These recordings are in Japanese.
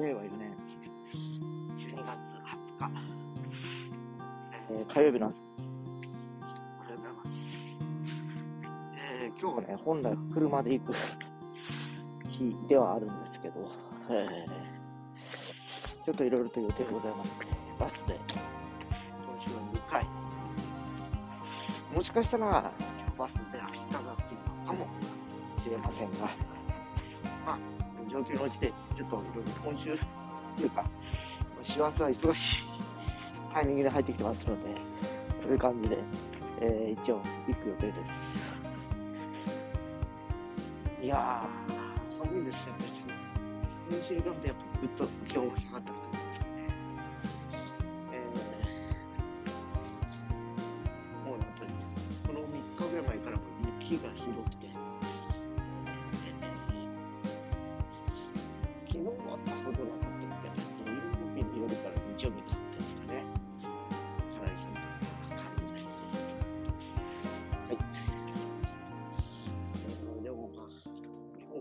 令和4年12月20日、えー、火曜日の朝、おはようございます。えー、今日はね、本来車で行く日ではあるんですけど、えー、ちょっといろいろと予定ございまして、バスで。今週は2回、もしかしたらバスで走ったがっていうのかもしれませんが、まあ、状況に応じて、ちょっといろいろ今週というか、師走は忙しいタイミングで入ってきてますので、そういう感じで、えー、一応行く予定です。いやー、寒いですよね、先週に比べてやっぱぐっと気温が下がった感じですかね。えー、もう本当に、この3日ぐらい前からも雪がひどくて、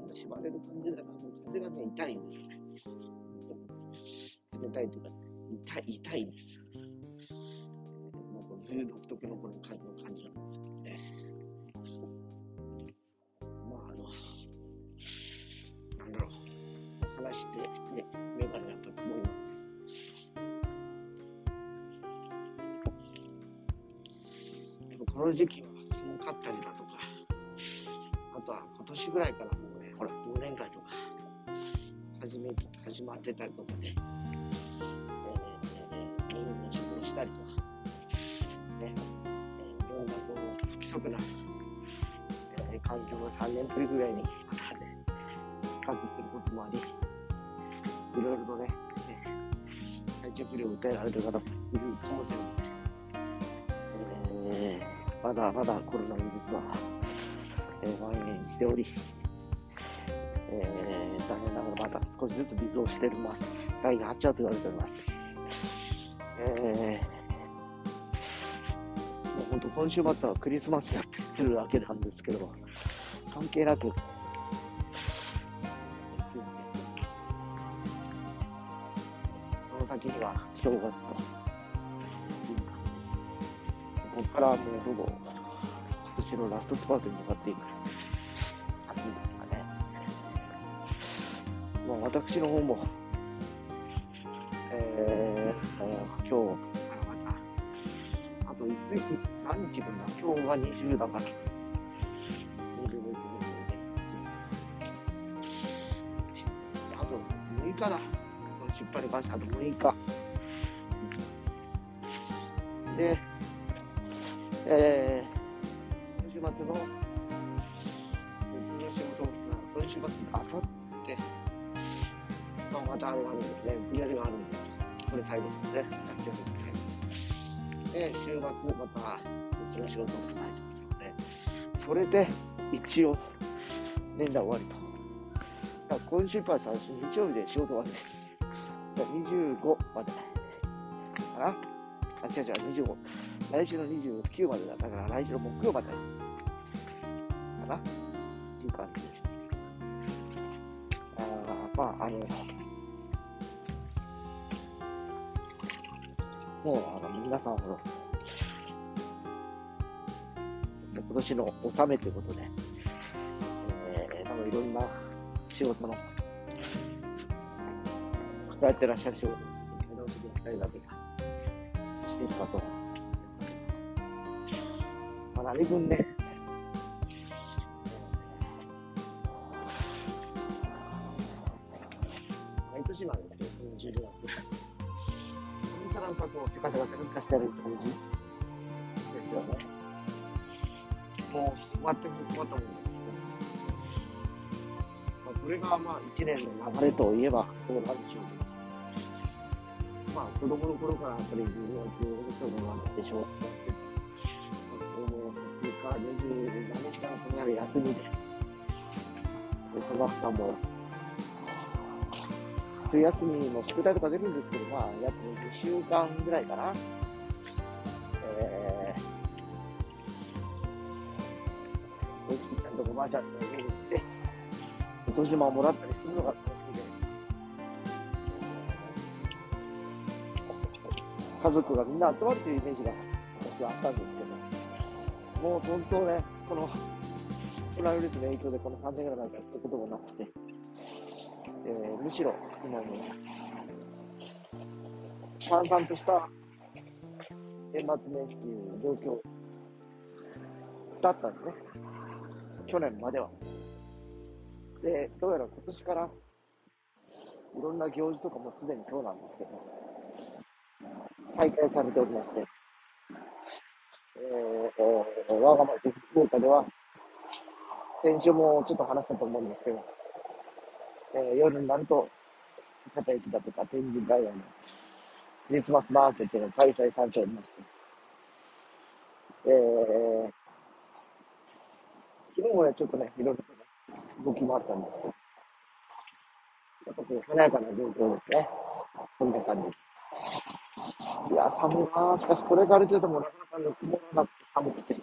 今日も縛れる感じだから、もう風がね、痛いんですよね。そう冷たいというか、痛い、痛いんですよ。えーまあ、この冬独特のこの風の感じなんですけどね。まあ、あの、なんだろう。話して、ね、メガネだと思います。でもこの時期は寒かったりだとか、あとは今年ぐらいからもうね、ほら、忘年会とか、始め、始まってたりとかね、えー、みんな仕事したりとか、ね、えー、いろんなこう、不規則な、えー、環境が3年ぶりぐらいに、またね、復活してることもあり、いろいろとね、ね体調不良を訴えられる方もいるかもしれません。えー、まだまだコロナウイルスは、えー、蔓延しており、えー、残念ながらまた少しずつ微増しております。第8波と言われております。えー、もう本当今週末はクリスマスやったりするわけなんですけど、関係なく、その先には正月と、ここからもうほぼ今年のラストスパートに向かっていく私の方も、えー、えー今日からまた、あといつ、何日分だ今日が20だから、あと6日だ。この出版に関してあと6日。で、えー、今週末の、別の仕事、今週末、あさって、あ、またあれがあるんですね、売り上げがあるんで、これ最後ですね、やってるんですけど。で、週末、また別の仕事を考えてみるので、それで、一応、年内終わりと。だから今週は最初日曜日で仕事終わりです。だから25まで。かなあ、違う違う、25。来週の29までだ。だから来週の木曜まで。かなっていう感じです。あーまあ、あの、もう、あの、皆さんほど、今年の納めということで、えー、多分いろんな仕事の、抱えてらっしゃる仕事、に直してくださいだけが、していくかと。まあ、何分ね、本当なんかこう、せかせかせかせかしてやる感じ？ですよね。もう、全く困ったもんですけど。まあ、これがまあ1年の流れといえばそうなんでしょうけど、まあ子供の頃からやっぱり留学そうなんでしょう。もう2日、20何日間とにある休みで、でその後も、冬休みの宿題とか出るんですけど、まあ、約2週間ぐらいかな。えー、おじきちゃんとおばあちゃんの家に行って、お年玉をもらったりするのが楽しみで、家族がみんな集まるというイメージが私はあったんですけど、もう本当ね、このコロナウイルスの影響でこの3年ぐらいなんかそういうこともなくて、えー、むしろ今ね、閑散とした年末年始という状況だったんですね。去年までは。で、どうやら今年からいろんな行事とかもすでにそうなんですけど、再開されておりまして、えー、我が町福岡では、先週もちょっと話したと思うんですけど、えー、夜になると、博駅だとか天神海岸のクリスマスマーケットが開催されておりまして、えー、昨日もね、ちょっとね、いろいろとね、動きもあったんですけど、やっぱこう華やかな状況ですね。こんな感じです。いや、寒いなしかしこれから出てもなかなかぬくもらなくて寒くて。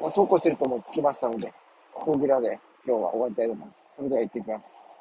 まあ、そうこうしてるともう着きましたので、ここぐらで今日は終わりたいと思います。それでは行ってきます。